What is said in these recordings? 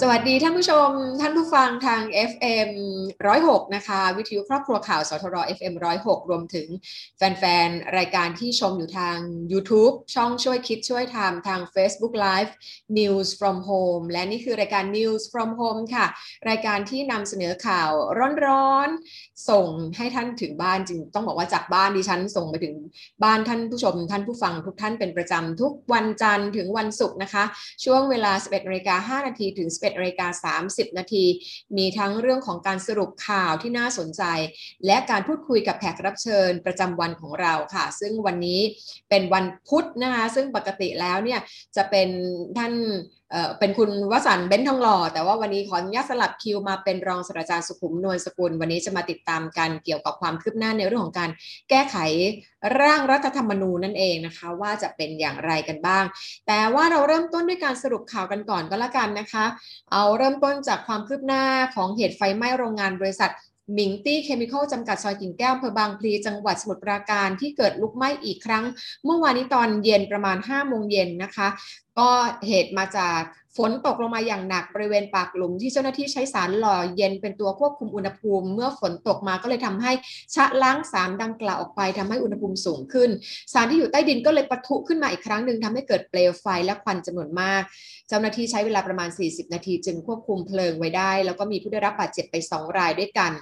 สวัสดีท่านผู้ชม ท่านผู้ฟังทาง FM 106 นะคะ วิทยุครอบครัวข่าวสทร FM 106 รวมถึงแฟน ๆ รายการที่ชมอยู่ทาง YouTube ช่องช่วยคิดช่วยทำทาง Facebook Live News from Home และนี่คือรายการ News from Home ค่ะ รายการที่นำเสนอข่าวร้อนๆ ส่งให้ท่านถึงบ้านจริง ต้องบอกว่าจากบ้านดิฉันส่งไปถึงบ้านท่านผู้ชม ท่านผู้ฟังทุกท่านเป็นประจำทุกวันจันทร์ถึงวันศุกร์นะคะ ช่วงเวลา 11นาฬิกา5นาทีถึง11นาฬิกา30 นาที มีทั้งเรื่องของการสรุปข่าวที่น่าสนใจ และการพูดคุยกับแขกรับเชิญประจำวันของเราค่ะ ซึ่งวันนี้เป็นวันพุธนะคะ ซึ่งปกติแล้วเนี่ยจะเป็นท่าน เป็นคุณวสันเบนทองหล่อ แต่ว่าวันนี้ขออนุญาตสลับคิวมาเป็นรองศาสตราจารย์สุขุมนวลสกุล วันนี้จะมาติดตามกันเกี่ยวกับความคืบหน้าในเรื่องของการแก้ไขร่างรัฐธรรมนูญนั่นเองนะคะ ว่าจะเป็นอย่างไรกันบ้าง แต่ว่าเราเริ่มต้นด้วยการสรุปข่าวกันก่อนก็แล้วกันนะคะ เอาเริ่มต้นจากความคืบหน้าของเหตุไฟไหม้โรงงานบริษัทมิงตี้เคมีคอลจำกัดซอยกิ่งแก้วอำเภอบางพลีจังหวัดสมุทรปราการที่เกิดลุกไหม้อีกครั้ง เมื่อวานนี้ตอนเย็นประมาณ5โมงเย็นนะคะ ก็เหตุมาจากฝนตกลงมาอย่างหนักบริเวณปากหลุมที่เจ้าหน้าที่ใช้สารหล่อเย็นเป็นตัวควบคุมอุณหภูมิ เมื่อฝนตกมาก็เลยทำให้ชะล้างสารดังกล่าวออกไปทำให้อุณหภูมิสูงขึ้น สารที่อยู่ใต้ดินก็เลยปะทุขึ้นมาอีกครั้งหนึ่งทำให้เกิดเปลวไฟและควันจำนวนมาก เจ้าหน้าที่ใช้เวลาประมาณ 40 นาที จึงควบคุมเพลิงไว้ได้ แล้วก็มีผู้ได้รับบาดเจ็บไป 2 รายด้วยกัน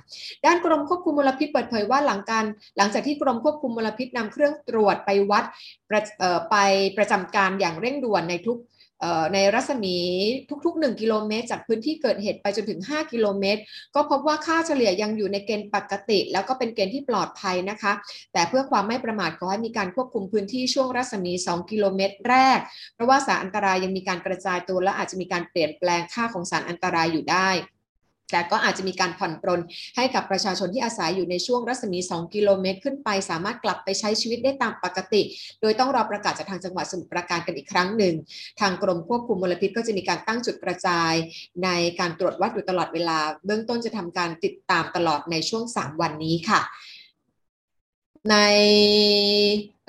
ด้านกรมควบคุมมลพิษเปิดเผยว่าหลังการ หลังจากที่กรมควบคุมมลพิษนำเครื่องตรวจไปวัดไปประจำการอย่างเร่งด่วนในทุกในรัศมีทุก ๆ 1 กิโลเมตร จากพื้นที่เกิดเหตุไปจนถึง 5 กิโลเมตร ก็พบว่าค่าเฉลี่ยยังอยู่ในเกณฑ์ปกติ แล้วก็เป็นเกณฑ์ที่ปลอดภัยนะคะ แต่เพื่อความไม่ประมาทขอให้มีการควบคุมพื้นที่ช่วงรัศมี 2 กิโลเมตร แรก เพราะว่าสารอันตรายยังมีการกระจายตัวและอาจจะมีการเปลี่ยนแปลงค่าของสารอันตรายอยู่ได้ แต่ก็อาจจะมีการผ่อนปรนให้กับประชาชนที่อาศัยอยู่ในช่วงรัศมี 2 กิโลเมตร ขึ้นไป สามารถกลับไปใช้ชีวิตได้ตามปกติ โดยต้องรอประกาศจากทางจังหวัดสมุทรปราการกันอีกครั้งหนึ่ง ทางกรมควบคุมมลพิษก็จะมีการตั้งจุดกระจาย ในการตรวจวัดอยู่ตลอดเวลา เบื้องต้นจะทำการติดตามตลอดในช่วง 3 วันนี้ค่ะ ใน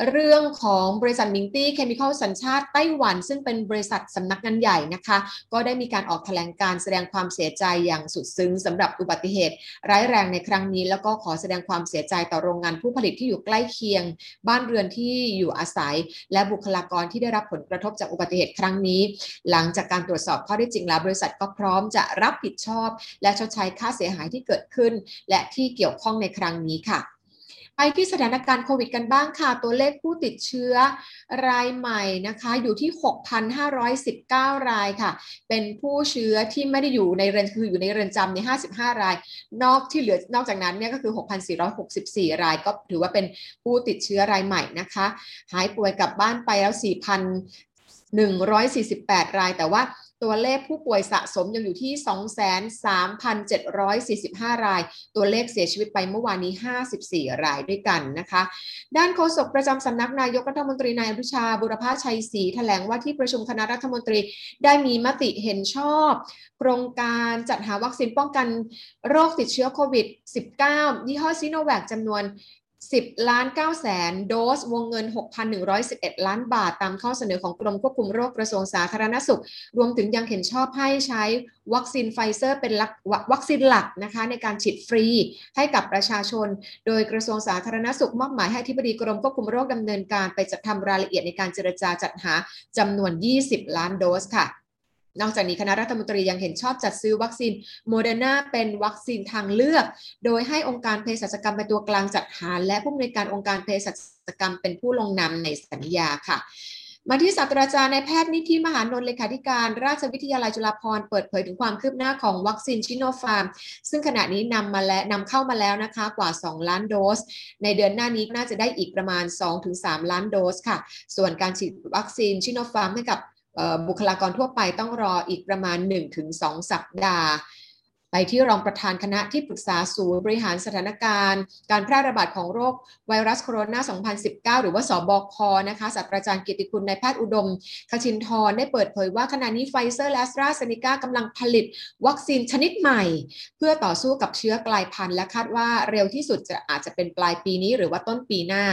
เรื่องของบริษัทมิงตี้เคมีคอลสัญชาติไต้หวัน ซึ่งเป็นบริษัทสำนักงานใหญ่นะคะ ก็ได้มีการออกแถลงการแสดงความเสียใจอย่างสุดซึ้งสำหรับอุบัติเหตุ ร้ายแรงในครั้งนี้ แล้วก็ขอแสดงความเสียใจต่อโรงงานผู้ผลิตที่อยู่ใกล้เคียง บ้านเรือนที่อยู่อาศัย และบุคลากรที่ได้รับผลกระทบจากอุบัติเหตุครั้งนี้ หลังจากการตรวจสอบข้อได้จริงแล้วบริษัทก็พร้อมจะรับผิดชอบ และชดใช้ค่าเสียหายที่เกิดขึ้น และที่เกี่ยวข้องในครั้งนี้ค่ะ ไปที่สถานการณ์โควิดกันบ้างค่ะ ตัวเลขผู้ติดเชื้อรายใหม่นะคะ อยู่ที่ 6,519 รายค่ะ เป็นผู้เชื้อที่ไม่ได้อยู่ในเรือนคืออยู่ในเรือนจำใน 55 ราย นอกที่เหลือนอกจากนั้นเนี่ยก็คือ 6,464 ราย ก็ถือว่าเป็นผู้ติดเชื้อรายใหม่นะคะ หายป่วยกลับบ้านไปแล้ว4,148 ราย แต่ว่า ตัวเลขผู้ป่วยสะสมยังอยู่ที่ 23,745 ราย ตัวเลขเสียชีวิตไปเมื่อวานนี้ 54 รายด้วยกันนะคะ ด้านโฆษกประจำสำนักนายกรัฐมนตรีนายอนุชาบุรพาชัยศรีแถลงว่าที่ประชุมคณะรัฐมนตรีได้มีมติเห็นชอบ โครงการจัดหาวัคซีนป้องกันโรคติดเชื้อโควิด -19 ยี่ห้อซิโนแวคจำนวน 10ล้าน9แสนโดส วงเงิน 6,111 ล้านบาท ตามข้อเสนอของกรมควบคุมโรคกระทรวงสาธารณสุข รวมถึงยังเห็นชอบให้ใช้วัคซีนไฟเซอร์เป็นวัคซีนหลักนะคะในการฉีดฟรีให้กับประชาชน โดยกระทรวงสาธารณสุขมอบหมายให้อธิบดีกรมควบคุมโรคดำเนินการไปจัดทำรายละเอียดในการเจรจาจัดหาจำนวน 20 ล้านโดสค่ะ นอกจากนี้คณะรัฐมนตรียังเห็นชอบจัดซื้อวัคซีนโมเดอร์นาเป็นวัคซีนทางเลือก โดยให้องค์การเภสัชกรรมเป็นตัวกลางจัดหา และผู้อำนวยการองค์การเภสัชกรรมเป็นผู้ลงนามในสัญญาค่ะมาที่ศาสตราจารย์นายแพทย์นิธิมหานนท์เลขาธิการ ราชวิทยาลัยจุฬาภรณ์เปิดเผยถึงความคืบหน้าของวัคซีนซิโนฟาร์ม ซึ่งขณะนี้นำมาและนำเข้ามาแล้วนะคะกว่า 2 ล้านโดส ในเดือนหน้านี้น่าจะได้อีกประมาณ 2-3 ล้านโดสค่ะ ส่วนการฉีดวัคซีนซิโนฟาร์มให้กับ บุคลากรทั่วไปต้องรออีกประมาณ 1-2 สัปดาห์ ไปที่รองประธานคณะที่ปรึกษาศูนย์บริหารสถานการณ์ การแพร่ระบาดของโรคไวรัสโคโรนา 2019 หรือว่าศบคนะคะศาสตราจารย์กิตติคุณนายแพทย์อุดม คชินทร์ได้เปิดเผยว่าขณะนี้ไฟเซอร์และแอสตราเซเนกากำลังผลิตวัคซีนชนิดใหม่ เพื่อต่อสู้กับเชื้อกลายพันธุ์และคาดว่าเร็วที่สุดจะอาจจะเป็นปลายปีนี้หรือว่าต้นปีหน้า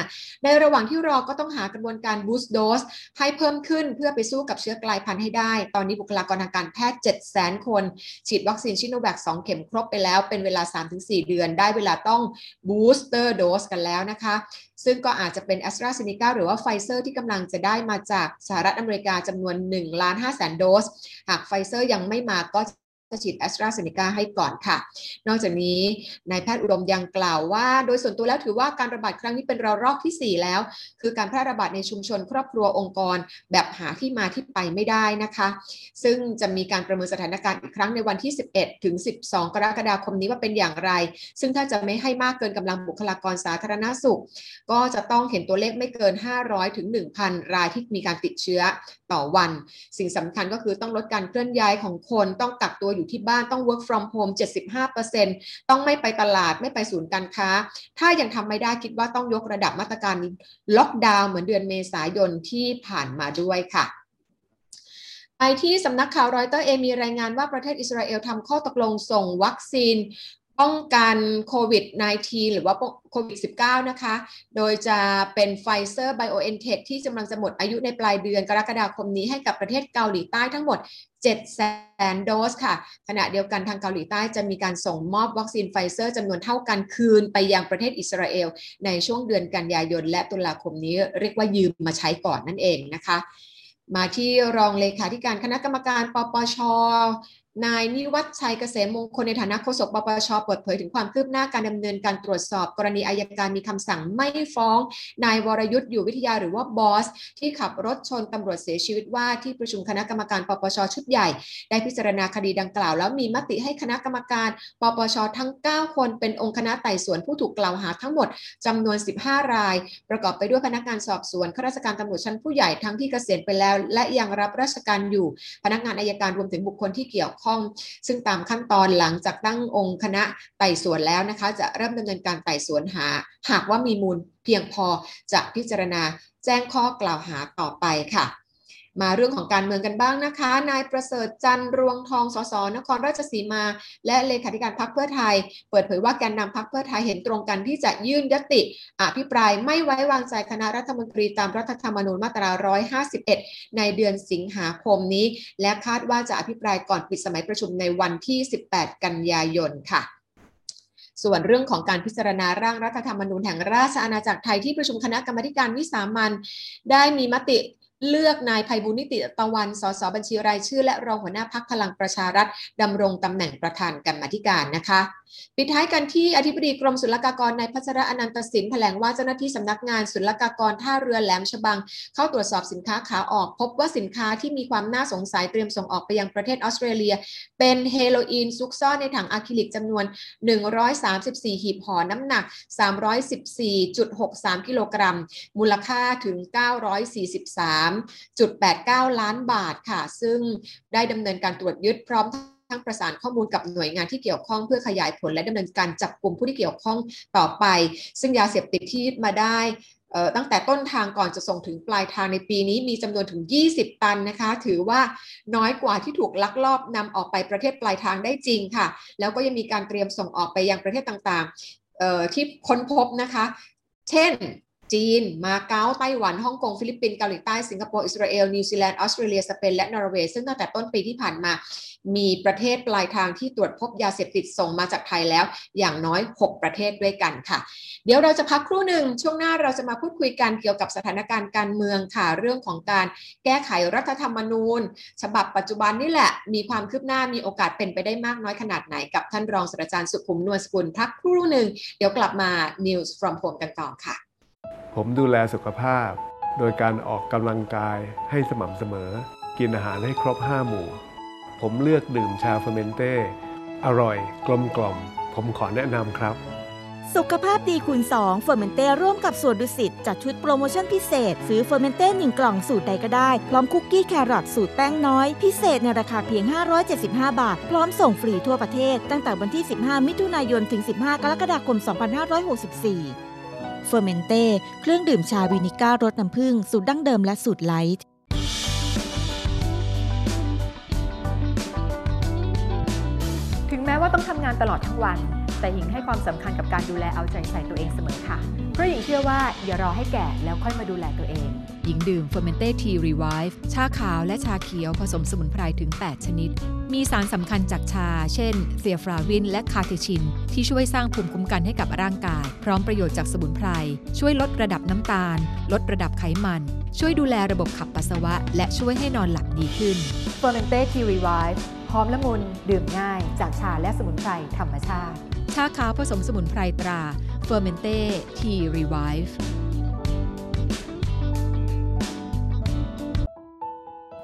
ในระหว่างที่รอก็ต้องหากระบวนการ boost dose ให้เพิ่มขึ้นเพื่อไปสู้กับเชื้อกลายพันธุ์ให้ได้ ตอนนี้บุคลากรทางการแพทย์7 0 0 0 0 0 คน ฉีดวัคซีนซิโนแวค2เข็มครบไปแล้วเป็นเวลา 3-4 เดือน ได้เวลาต้อง booster dose กันแล้วนะคะ ซึ่งก็อาจจะเป็น แอสตราเซ เนกา หรือว่าไฟเซอร์ที่กำลังจะได้มาจากสหรัฐอเมริกาจำนวน1ล้าน5แสนโดส หากไฟเซอร์ยังไม่มาก็ ฉีดแอสตราเซเนกาให้ก่อนค่ะ นอกจากนี้นายแพทย์อุดมยังกล่าวว่า โดยส่วนตัวแล้วถือว่าการระบาดครั้งนี้เป็นระลอกที่ 4 แล้ว คือการแพร่ระบาดในชุมชนครอบครัวองค์กร แบบหาที่มาที่ไปไม่ได้นะคะ ซึ่งจะมีการประเมินสถานการณ์อีกครั้งในวันที่ 11 ถึง 12 กรกฎาคมนี้ว่าเป็นอย่างไร ซึ่งถ้าจะไม่ให้มากเกินกำลังบุคลากรสาธารณสุข ก็จะต้องเห็นตัวเลขไม่เกิน 500 ถึง 1,000 รายที่มีการติดเชื้อ ต่อวัน สิ่งสำคัญก็คือต้องลดการเคลื่อนย้ายของคน ต้องกักตัวอยู่ที่บ้านต้อง work from home 75%ต้องไม่ไปตลาดไม่ไปศูนย์การค้า ถ้ายังทำไม่ได้คิดว่าต้องยกระดับมาตรการล็อกดาวน์เหมือนเดือนเมษายนที่ผ่านมาด้วยค่ะไปที่สำนักข่าวรอยเตอร์เอมีรายงานว่าประเทศอิสราเอลทำข้อตกลงส่งวัคซีน ป้องกันโควิด -19 หรือว่าโควิด -19 นะคะ โดยจะเป็นไฟเซอร์ไบโอเอนเทคที่กำลังจะหมดอายุในปลายเดือนกรกฎาคมนี้ให้กับประเทศเกาหลีใต้ทั้งหมด7แสนโดสค่ะ ขณะเดียวกันทางเกาหลีใต้จะมีการส่งมอบวัคซีนไฟเซอร์จำนวนเท่ากันคืนไปยังประเทศอิสราเอล ในช่วงเดือนกันยายนและตุลาคมนี้เรียกว่ายืมมาใช้ก่อนนั่นเองนะคะ มาที่รองเลขาธิการคณะกรรมการปปช นายนิวัฒชัยเกษมมงคลในฐานะโฆษกปปชเปิดเผยถึงความคืบหน้าการดำเนินการตรวจสอบ กรณีอายการมีคำสั่งไม่ฟ้อง นายวรยุทธ์อยู่วิทยาหรือว่าบอส ที่ขับรถชนตำรวจเสียชีวิตว่าที่ประชุมคณะกรรมการปปชชุดใหญ่ ได้พิจารณาคดีดังกล่าว แล้วมีมติให้คณะกรรมการปปชทั้ง 9 คนเป็นองค์คณะไต่สวนผู้ถูกกล่าวหาทั้งหมดจำนวน 15 ราย ประกอบไปด้วยพนักงานสอบสวนข้าราชการตำรวจชั้นผู้ใหญ่ทั้งที่เกษียณไปแล้ว และยังรับราชการอยู่พนักงานอายการรวมถึงบุคคลที่เกี่ยวข้อง ซึ่งตามขั้นตอนหลังจากตั้งองค์คณะไต่สวนแล้วนะคะ จะเริ่มดำเนินการไต่สวนหา หากว่ามีมูลเพียงพอจะพิจารณาแจ้งข้อกล่าวหาต่อไปค่ะ มาเรื่องของการเมืองกันบ้างนะคะ นายประเสริฐจันรวงทองสสนครราชสีมา และเลขาธิการพรรคเพื่อไทย เปิดเผยว่าแกนนำพรรคเพื่อไทยเห็นตรงกันที่จะยื่นยติอภิปรายไม่ไว้วางใจคณะรัฐมนตรีตามรัฐธรรมนูญมาตรา 151 ในเดือนสิงหาคมนี้ และคาดว่าจะอภิปรายก่อนปิดสมัยประชุมในวันที่ 18 กันยายนค่ะส่วนเรื่องของการพิจารณาร่างรัฐธรรมนูญแห่งราชอาณาจักรไทยที่ประชุมคณะกรรมการวิสามันได้มีมติ เลือกนายภัยบุญนิติตะวัน สสบัญชีรายชื่อ และรองหัวหน้าพักพลังประชารัฐดำรงตำแหน่งประธานกรรมธิการนะคะ ปิดท้ายกันที่อธิบดีกรมศุลกากรนายพัชระอนันตสินแถลงว่าเจ้าหน้าที่สำนักงานศุลกากรท่าเรือแหลมฉบัง เข้าตรวจสอบสินค้าขาออก พบว่าสินค้าที่มีความน่าสงสัยเตรียมส่งออกไปยังประเทศออสเตรเลีย เป็นเฮโรอีนซุกซ่อนในถังอะคริลิกจำนวน 134 หีบห่อน้ำหนัก 314.63 กิโลกรัม มูลค่าถึง 943.89 ล้านบาทค่ะ ซึ่งได้ดำเนินการตรวจยึดพร้อม ทั้งประสานข้อมูลกับหน่วยงานที่เกี่ยวข้องเพื่อขยายผลและดำเนินการจับกลุ่มผู้ที่เกี่ยวข้องต่อไป ซึ่งยาเสพติดที่มาได้ตั้งแต่ต้นทางก่อนจะส่งถึงปลายทางในปีนี้มีจำนวนถึง 20 ตันนะคะ ถือว่าน้อยกว่าที่ถูกลักลอบนำออกไปประเทศปลายทางได้จริงค่ะ แล้วก็ยังมีการเตรียมส่งออกไปยังประเทศต่างๆที่ค้นพบนะคะ เช่น จีน มาเก๊า ไต้หวัน ฮ่องกง ฟิลิปปินส์ เกาหลีใต้ สิงคโปร์ อิสราเอล นิวซีแลนด์ ออสเตรเลีย สเปน และนอร์เวย์ ซึ่งตั้งแต่ต้นปีที่ผ่านมา มีประเทศปลายทางที่ตรวจพบยาเสพติดส่งมาจากไทยแล้ว อย่างน้อย 6 ประเทศด้วยกันค่ะ เดี๋ยวเราจะพักครู่หนึ่ง ช่วงหน้าเราจะมาพูดคุยกันเกี่ยวกับสถานการณ์การเมืองค่ะ เรื่องของการแก้ไขรัฐธรรมนูญ ฉบับปัจจุบันนี่แหละ มีความคืบหน้า มีโอกาสเป็นไปได้มากน้อยขนาดไหน กับท่านรองศาสตราจารย์สุขุมนวลสกุล พักครู่หนึ่ง เดี๋ยวกลับมา News from Home กันต่อค่ะ ผมดูแลสุขภาพ โดยการออกกำลังกายให้สม่ำเสมอ กินอาหารให้ครบ 5 หมู่ ผมเลือกดื่มชาเฟอร์เมนเต้ อร่อย กลมกล่อม ผมขอแนะนำครับสุขภาพดีคูณ2เฟอร์เมนเต้ร่วมกับสวนดุสิตจัดชุดโปรโมชั่นพิเศษ ซื้อเฟอร์เมนเต้1กล่องสูตรใดก็ได้ พร้อมคุกกี้แครอทสูตรแป้งน้อย พิเศษในราคาเพียง 575 บาท พร้อมส่งฟรีทั่วประเทศ ตั้งแต่วันที่ 15 มิถุนายนถึง 15 กรกฎาคม 2564 เฟอร์เมนเต้ เครื่องดื่มชา vinegar รสน้ำผึ้งสูตรดั้งเดิมและสูตร lightถึงแม้ว่าต้องทำงานตลอดทั้งวัน แต่หญิงให้ความสำคัญกับการดูแลเอาใจใส่ตัวเองเสมอค่ะ เพราะหญิงเชื่อว่าอย่ารอให้แก่แล้วค่อยมาดูแลตัวเอง หญิงดื่ม Fermenté Tea Revive ชาขาวและชาเขียวผสมสมุนไพรถึง 8 ชนิด มีสารสำคัญจากชา เช่นเซียฟราวิน และคาเทชิน ที่ช่วยสร้างภูมิคุ้มกันให้กับร่างกาย พร้อมประโยชน์จากสมุนไพร ช่วยลดระดับน้ำตาล ลดระดับไขมัน ช่วยดูแลระบบขับปัสสาวะ และช่วยให้นอนหลับดีขึ้น Fermenté Tea Revive หอมละมุนดื่มง่าย จากชาและสมุนไพรธรรมชาติ ชาขาวผสมสมุนไพรตรา Fermenté Tea Revive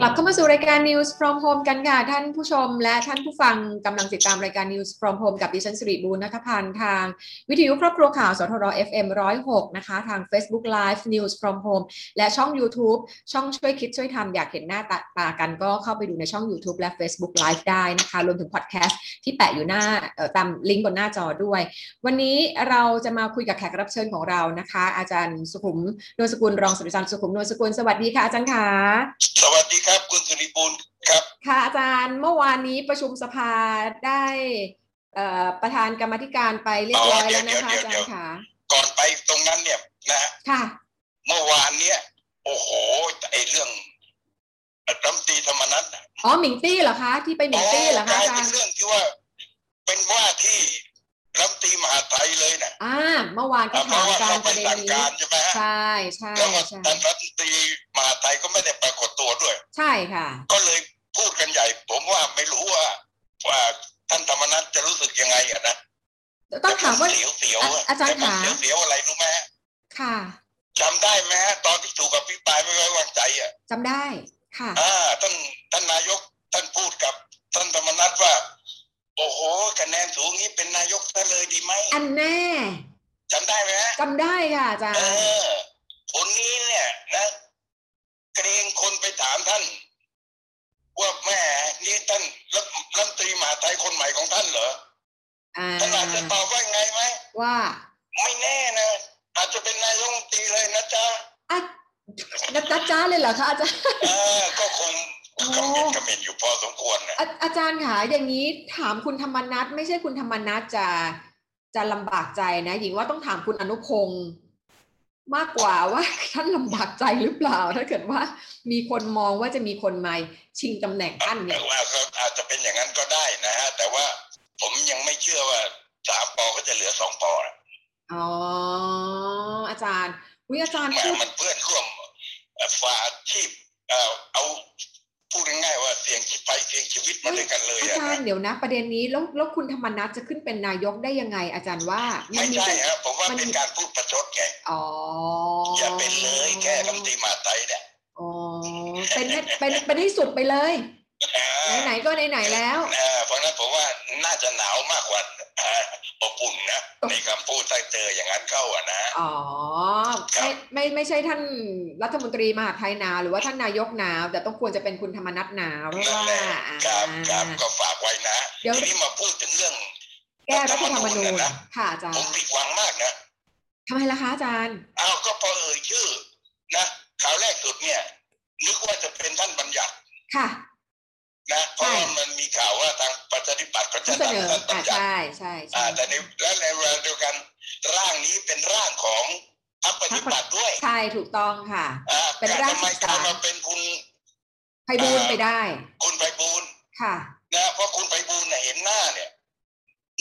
กลับเข้ามาสู่รายการ News from Home กันค่ะ ท่านผู้ชมและท่านผู้ฟังกำลังติดตามรายการ News from Home กับดิฉันสิริบูรณัฐพันธ์ทาง วิทยุครอบครัวข่าวสทร FM 106 นะคะ ทาง Facebook Live News from Home และช่อง YouTube ช่องช่วยคิดช่วยทำอยากเห็นหน้าตาตากันก็เข้าไปดูในช่อง YouTube และ Facebook Live ได้นะคะ รวมถึงพอดแคสต์ที่แปะอยู่หน้าเอ่อตามลิงก์บนหน้าจอด้วย วันนี้เราจะมาคุยกับแขกรับเชิญของเรานะคะ อาจารย์สุขุมนวลสกุลรองศาสตราจารย์สุขุมนวลสกุลสวัสดีค่ะอาจารย์ค่ะสวัสดีครับคุณสุริบูลครับ ค่ะอาจารย์เมื่อวานนี้ประชุมสภาได้เอ่อประธานกรรมาธิการไปเรียบร้อยแล้วนะคะอาจารย์ค่ะ ก่อนไปตรงนั้นเนี่ยนะฮะค่ะ เมื่อวานเนี่ย โอ้โหไอเรื่องรัฐมนตรีธรรมนัฐน่ะอ๋อหมิงตี้เหรอคะ ที่ไปหมิงตี้เหรอคะกลายอาจาเป็รนย์เรื่องที่ว่าเป็นว่าที่ รัฐมนตรีมหาดไทยเลยนะอ่าเมื่อวานก็เพถาราะมว่าการเขาปไประเด็นสั่งนี้การใช่ไหมฮะใช่ใช่แล้วก็ใช่ท่านรัฐมนตรีมหาดไทยก็ไม่ได้ปรากฏตัวด้วย ใช่ค่ะ ก็เลยพูดกันใหญ่ ผมว่าไม่รู้ว่าว่าท่านธรรมนัฐจะรู้สึกยังไงอะนะต้องถามว่าเสียวเสียวๆะอาจารย์แต่มันขาเสียวเสียวๆอะไรรู้ไหมฮะค่ะจำได้ไหมฮะตอนที่ถูกอภิปรายไม่ไว้วางใจอะจำได้ค่ะอ่าท่านท่านนายกท่านพูดกับท่านธรรมนัฐว่า โอ้โหคะแนนสูงนี้เป็นนายกซะเลยดีไหมอันแน่จำได้ไหมฮะจำได้ค่ะอาจารเอย์อคนนี้เนี่ยนะเกรงคนไปถามท่าน ว่าแม่นี่ท่านรัฐรัฐมนตรีมหาดไทยคนใหม่ของท่านเหรออ่าท่านอาจจะตอบว่าไงไหมว่า ไม่แน่นะอาจจะเป็นนายกรัฐมนตรีเลยนะจ๊ะอะนัดนัดจ้าเลยเหรอคะอาจารย์เออก็คง โอ้คอมเมนต์คอมเมนต์อยู่พอสมควรนะอาอาจารย์ค่ะอย่างนี้ถามคุณธรรมนัทไม่ใช่คุณธรรมนัทจะจะลำบากใจนะหญิงว่าต้องถามคุณอนุพงศ์มากกว่าว่าท่านลำบากใจหรือเปล่า ถ้าเกิดว่ามีคนมองว่าจะมีคนมาชิงตำแหน่งท่านเนี่แต่ยว่าก็อาจจะเป็นอย่างนั้นก็ได้นะฮะแต่ว่าผมยังไม่เชื่อว่าสามปอก็จะเหลือสองปอนะอ๋ออาจารย์วิอาจารย์แหม่พูดมันเพื่อนร่วมเอ่อฝ่าอาชีพเอ่อเอา พูดง่ายๆว่าเสี่ยงชีวิตไปเสี่ยงชีวิตมาด้วยกันเลยอาอะจารนะย์เดี๋ยวนะ ประเด็นนี้แล้วแล้วคุณธรรมนัทจะขึ้นเป็นนายกได้ยังไง อาจารย์ว่ามัไม่มีใช่ฮะผมว่ามันเป็นการพูดประชดไงอ๋ออย่าเป็นเลยแค่รัฐมนตรีมหาดไทยเนี่ยอ๋อเป็นให้เป็นเป็นให้สุดไปเลยไหนๆก็ไหนๆแล้วเออเพราะฉะนั้นผมว่าน่าจะหนาวมากกว่าเอ่ออบอุ่นนะในคำพูดถ้าเจออย่างนั้นเข้าอะนะอ๋อครับไม่ไม่ไม่ใช่ท่านรัฐมนตรีมหาดไทยหนาวหรือว่าท่านนายกหนาว แต่ต้องควรจะเป็นคุณธรรมนัฐหนาวเพราะนั่นว่าแหละครับครับอ่าก็ฝากไว้นะเดี๋ยวทีนี้มาพูดถึงเรื่อง แก้รัฐธรรมนูญนะค่ะอาจารผมย์ผิดหวังมากนะทำไมล่ะคะอาจารย์อ้าวก็พอเอ่ยชื่อนะข่าวแรกสุดเนี่ยนึกว่าจะเป็นท่านบัญญัติค่ะ นะเพราะว่ามันมีข่าวว่าทางประชาธิปัตย์ก็จะผู้เสดันนอท่านบัอ่าญญัติใช่ใช่ใช่อ่าแต่ในและในเวลาเดียวกันร่างนี้เป็นร่างของพักปฏิบัติด้วย ใช่ถูกต้องค่ะอ่าเป็นแต่ราชทำไมศึกษากลายมาเป็นคุณไพบูลย์ไปได้ คุณไปบูลย์ค่ะนะเพราะคุณไปบูลย์เนี่ยเห็นหน้าเนี่ย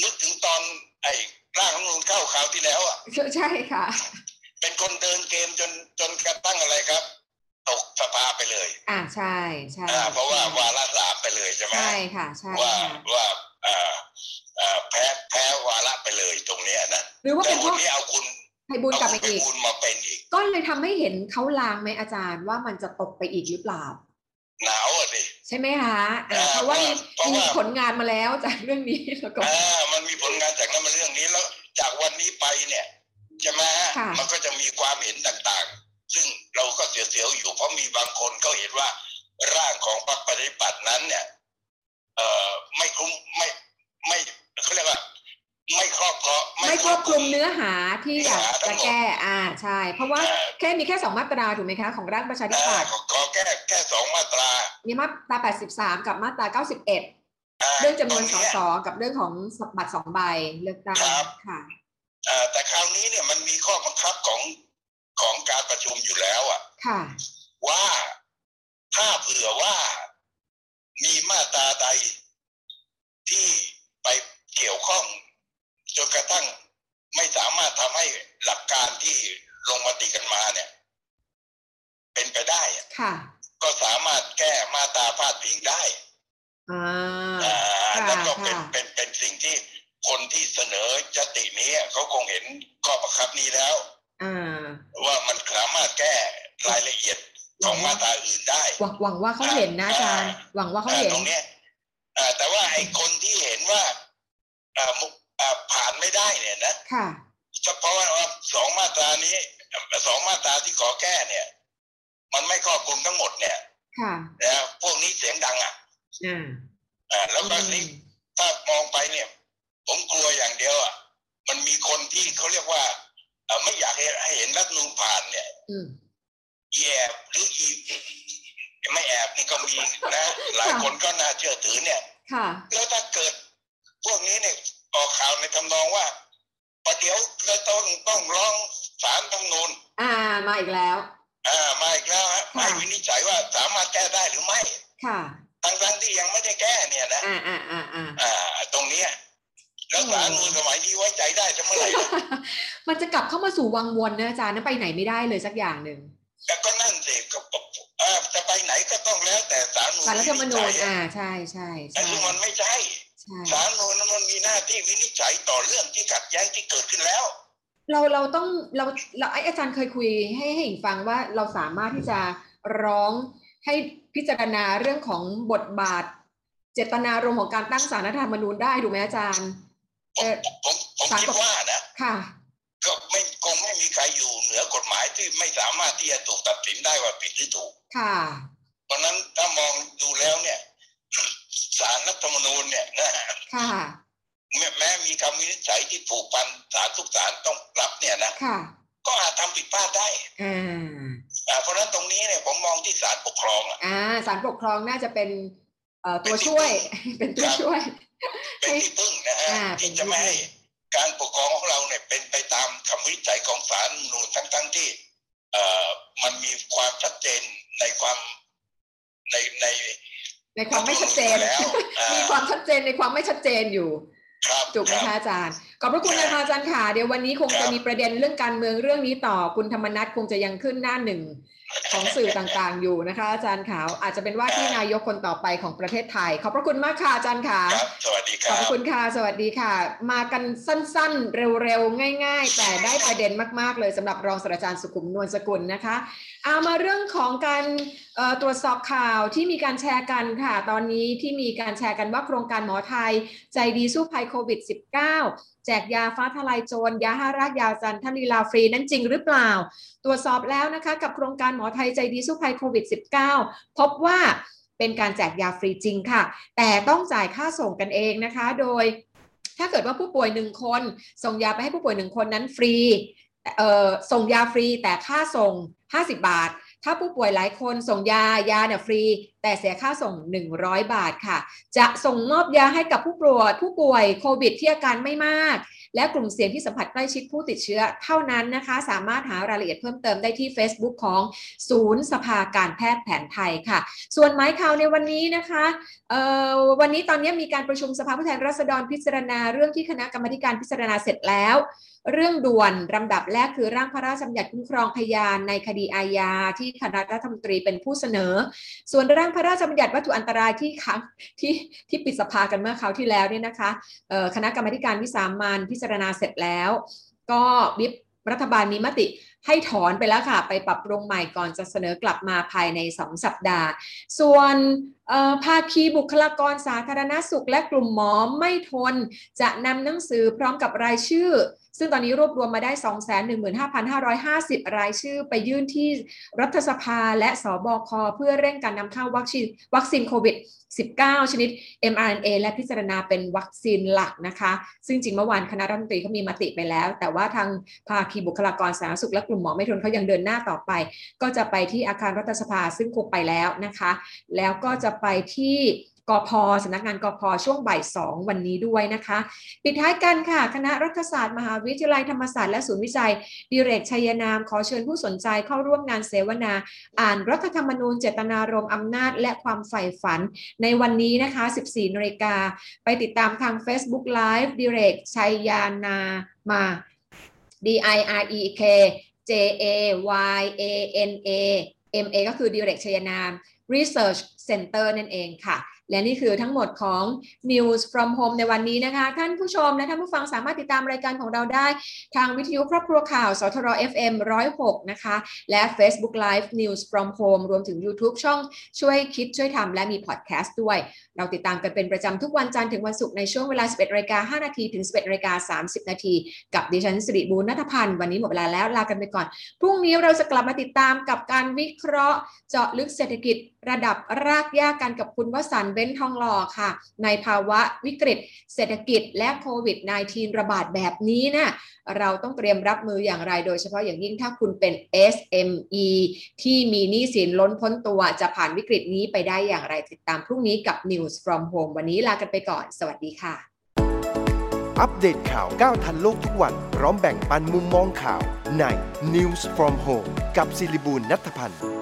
นึกถึงตอนไอ้ร่างรัฐธรรมนูลเข้าคราวที่แล้วอะใช่ค่ะ เป็นคนเดินเกมจนจนกระทั่งอะไรครับ ตกสภาไปเลย อ่าใช่ใช่อ่าเพราะว่าวาระสามไปเลยใช่ไหมใช่ค่ะใช่ว่าค่ะว่าอ่าอ่าแพ้แพ้วาระไปเลยตรงเนี้ยนะหรือว่าแต่เป็นเพวันราะนี้เอาคุณไพบูลย์กลับเอามาคุณไปอีกบูลย์มาเป็นอีกก็เลยทำให้เห็นเขาลางไหมอาจารย์ว่ามันจะตกไปอีกหรือเปล่าหนาวอะสิใช่ไหมคะอ่าอ่าเพราะว่ามีเพราะว่ามีมีผลงานมาแล้วจากเรื่องนี้แล้วก็อ่ามันมีผลงานจากนั้นมาเรื่องนี้แล้ว จากวันนี้ไปเนี่ยใช่ไหมฮะค่ะมันก็จะมีความเห็นต่างๆ ซึ่งเราก็เสียวๆอยู่เพราะมีบางคนเขาเห็นว่าร่างของพรรคปฏิบัตินั้นเนี่ยเอ่อไม่คลุมไม่ไม่เขาเรียกว่าไม่ครอบครอบไม่ครอบคลุมเนื้อหาที่อยากเนื้อหาทั้จะงหมดแก้อ่าใช่ เพราะว่าอ่าแค่มีแค่สองมาตราถูกไหมคะของร่างประชาธิอ่าปัตย์ขอขอแก้แค่สองมาตรา มีมาตรา83กับมาตรา91าเรื่องจำนวนตสเยสกับเรื่องของบัตรสองใบเลือกตั้งครับค่ะอ่าแต่คราวนี้เนี่ยมันมีข้อบังคับของ ของการประชุมอยู่แล้วอะค่ะว่าถ้าเผื่อว่ามีมาตราใดที่ไปเกี่ยวข้องจนกระทั่งไม่สามารถทำให้หลักการที่ลงมติกันมาเนี่ย เป็นไปได้อะค่ะก็สามารถแก้มาตราพาดพิงได้อ่าอ่าค่ะนั่นก็เป็นค่ะเป็นเป็นสิ่งที่คนที่เสนอยตินี้เขาคงเห็นข้อบังคับนี้แล้วอ่า ว่ามันสามารถแก้รายละเอียดของมาตราอื่นได้ หวังหวังว่าเขาเห็นนะอาจารย์ หวังว่าเขาเห็นตรงเนี้ยอ่าแต่ว่าไอ้คนที่เห็นว่าอ่ามุอ่าผ่านไม่ได้เนี่ยนะค่ะเฉพาะว่าสองมาตรานี้สองมาตราที่ขอแก้เนี่ย มันไม่ครอบคลุมทั้งหมดเนี่ยค่ะนะพวกนี้เสียงดังอะอ่าอ่าแล้วก็นี่ถ้ามองไปเนี่ย ผมกลัวอย่างเดียวอะมันมีคนที่เขาเรียกว่าเอ่อ ไม่อยากให้ให้เห็นรัฐธรรมนูญผ่านเนี่ยอืมอีแอบหรืออีไม่แอบนี่ก็มีนะ หลายคนก็น่าเชื่อถือเนี่ยค่ะแล้วถ้าเกิด พวกนี้เนี่ยออกข่าวในทำนองว่าประเดี๋ยวเราต้องต้องร้องศาลรัฐธรรมนูญอ่ามาอีกแล้วอ่ามาอีกแล้วฮะค่ะให้วินิจฉัยว่าสามารถแก้ได้หรือไม่ ค่ะทั้งทั้งๆที่ยังไม่ได้แก้เนี่ยนะอ่าอ่าอ่าอ่าอ่าตรงเนี้ย แล้วศาลรัฐธรรมนูญสมัยนี้ไว้ใจได้จะเมื่อไหร่ล่ะมันจะกลับเข้ามาสู่วังวนนะอาจารย์นั้นไปไหนไม่ได้เลยสักอย่างหนึ่งแต่ก็นั่นสิก็เอ่อจะไปไหนก็ต้องแล้วแต่ศาลสารรัฐธรรมนูญวิจฉัยอ่าใช่ใช่แต่ใช่ซึ่งมันไม่ใช่ใช่ศาลรัฐธรรมนูญมันมีหน้าที่วินิจฉัยต่อเรื่องที่ขัดแย้งที่เกิดขึ้นแล้ว เราเราต้องเราเราไออาจารย์เคยคุยให้ให้หญิงฟังว่าเราสามารถที่จะร้องให้พิจารณาเรื่องของบทบาท เจตนารมณ์ของการตั้งศาลรัฐธรรมนูญได้ถูกไหมอาจารย์ ผเอ่มอผมผมศาลคิดปกว่านะค่ะก็ไม่คงไม่มีใครอยู่เหนือกฎหมายที่ไม่สามารถที่จะถูกตัดสินได้ว่าผิดหรือถูก ค่ะ เพราะฉะนั้นถ้ามองดูแล้วเนี่ยศาลรัฐธรรมนูญเนี่ยนะค่ะแม้แม้มีคำวินิจฉัยที่ผูกพันศาลทุกศาลต้องรับเนี่ยนะค่ะก็อาจทำผิดพลาดได้อ่าอ่าเพราะฉะนั้นตรงนี้เนี่ยผมมองที่ศาลปกครองอะอ่าศาลปกครองน่าจะเป็นเอ่อตัวช่วยเป็นตัวช่วย เป็นที่พึ่งนะฮะอ่าเป็นที่ที่จะไม่ให้พึ่งการปกครองของเราเนี่ยเป็นไปตามคำวินิจฉัยของศาลรัฐธรรมนูญทั้งทั้งๆที่เอ่อมันมีความชัดเจนในความในในในความไม่ชัดเจนแล้วอ่ามีความชัดเจนในความไม่ชัดเจนอยู่ครับถูกไหมคคะรับอาจารย์ ขอบพระคุณนะคะอาจารย์ค่ะ เดี๋ยววันนี้คงครัจะบมีประเด็นเรื่องการเมืองเรื่องนี้ต่อ คุณธรรมนัฐคงจะยังขึ้นหน้าหนึ่ง ของสื่อต่างๆ อยู่นะคะ อาจารย์ขาวอาจจะเป็นว่าที่นายกคนต่อไปของประเทศไทย ขอบพระคุณมากค่ะอาจารย์ค่ะครับสวัสดีคขอบรัพบระคุณค่ะสวัสดีค่ะ มากันสัสั้นๆ เร็วๆ ง่าย ๆ แต่ได้ประเด็นมากๆ เลยสำหรับรองศาสตราจารย์สุขุมนวลสกุลนะคะ เอามาเรื่องของการเอ่อตรวจสอบข่าวที่มีการแชร์กันค่ะ ตอนนี้ที่มีการแชร์กันว่าโครงการหมอไทย ใจดีสู้ภัยโควิด -19 แจกยาฟ้าทลายโจร ยาห้ารากยาจันทลีลาฟรีนั้นจริงหรือเปล่า ตรวจสอบแล้วนะคะกับโครงการหมอไทยใจดีสู้ภัยโควิด -19 พบว่าเป็นการแจกยาฟรีจริงค่ะ แต่ต้องจ่ายค่าส่งกันเองนะคะ โดย ถ้าเกิดว่าผู้ป่วยหนึ่งคน ส่งยาไปให้ผู้ป่วยหนึ่งคนนั้นฟรีส่งยาฟรีแต่ค่าส่ง 50 บาท ถ้าผู้ป่วยหลายคนส่งยายาเนี่ยฟรี แต่เสียค่าส่ง 100 บาทค่ะ จะส่งมอบยาให้กับผู้ป่วยผู้ป่วยโควิดที่อาการไม่มาก และกลุ่มเสี่ยงที่สัมผัสใกล้ชิดผู้ติดเชื้อเท่านั้นนะคะ สามารถหารายละเอียดเพิ่มเติมได้ที่ Facebook ของศูนย์สภาการแพทย์แผนไทยค่ะ ส่วนไม้ข่าวในวันนี้นะคะวันนี้ตอนนี้มีการประชุมสภาผู้แทนราษฎรพิจารณาเรื่องที่คณะกรรมการพิจารณาเสร็จแล้ว เรื่องด่วนลำดับแรกคือร่างพระราชบัญญัติคุ้มครองพยานในคดีอาญาที่คณะรัฐมนตรีเป็นผู้เสนอ ส่วนร่างพระราชบัญญัติวัตถุอันตรายที่ค้างที่ที่ปิดสภากันเมื่อคราวที่แล้วเนี่ยนะคะคณะกรรมาธิการวิสามันพิจารณาเสร็จแล้ว ก็วิปรัฐบาลมีมติให้ถอนไปแล้วค่ะ ไปปรับปรุงใหม่ก่อนจะเสนอกลับมาภายใน 2 สัปดาห์ ส่วน ภาคีบุคลากรสาธารณสุข และกลุ่มหมอไม่ทน จะนำหนังสือพร้อมกับรายชื่อ ซึ่งตอนนี้รวบรวมมาได้ 215,550 รายชื่อไปยื่นที่รัฐสภาและสบคเพื่อเร่งการนำเข้าวัคซีนวัคซีนโควิด 19 ชนิด mRNA และพิจารณาเป็นวัคซีนหลักนะคะ ซึ่งจริงเมื่อวานคณะรัฐมนตรีเขามีมติไปแล้ว แต่ว่าทางภาคีบุคลากรสาธารณสุขและกลุ่มหมอไม่ทนเขายังเดินหน้าต่อไป ก็จะไปที่อาคารรัฐสภาซึ่งคงไปแล้วนะคะ แล้วก็จะไปที่กพสำนักงานกพช่วงบ่ายสองวันนี้ด้วยนะคะ ปิดท้ายกันค่ะ คณะรัฐศาสตร์มหาวิทยาลัยธรรมศาสตร์และศูนย์วิจัย ดิเรกชัยนาม ขอเชิญผู้สนใจเข้าร่วมงานเสวนา อ่านรัฐธรรมนูญเจตนารมณ์อำนาจ และความใฝ่ฝัน ในวันนี้นะคะ 14นาฬิกาไปติดตามทาง Facebook Live ดิเรกชัยานามา D I R E K J A Y A N A M A ก็คือ Direct ชัยนาม Research Center นั่นเองค่ะ และนี่คือทั้งหมดของ News from Home ในวันนี้นะคะ ท่านผู้ชมและท่านผู้ฟังสามารถติดตามรายการของเราได้ ทางวิทยุครอบครัวข่าวสทร FM 106 นะคะ และ Facebook Live News from Home รวมถึง YouTube ช่องช่วยคิดช่วยทำและมีพอดแคสต์ด้วย เราติดตามกันเป็นประจำทุกวันจันทร์ถึงวันศุกร์ในช่วงเวลา 11นาฬิกา5นาทีถึง 11นาฬิกา30 นาที กับดิฉันสิริบูรณัฐพันธ์วันนี้หมดเวลาแล้วลากันไปก่อนพรุ่งนี้เราจะกลับมาติดตามกับการวิเคราะห์เจาะลึกเศรษฐกิจ ระดับรากหญ้ากันกับคุณวสันต์เบ้นทองหล่อค่ะ ในภาวะวิกฤต เศรษฐกิจและโควิด -19 ระบาดแบบนี้นะเราต้องเตรียมรับมืออย่างไร โดยเฉพาะอย่างยิ่งถ้าคุณเป็น SME ที่มีหนี้สินล้นพ้นตัวจะผ่านวิกฤตนี้ไปได้อย่างไรติดตามพรุ่งนี้กับ News from Home วันนี้ลากันไปก่อน สวัสดีค่ะ อัปเดตข่าวก้าวทันโลกทุกวัน พร้อมแบ่งปันมุมมองข่าวใน News from Home กับศิริบูลนัทพันธ์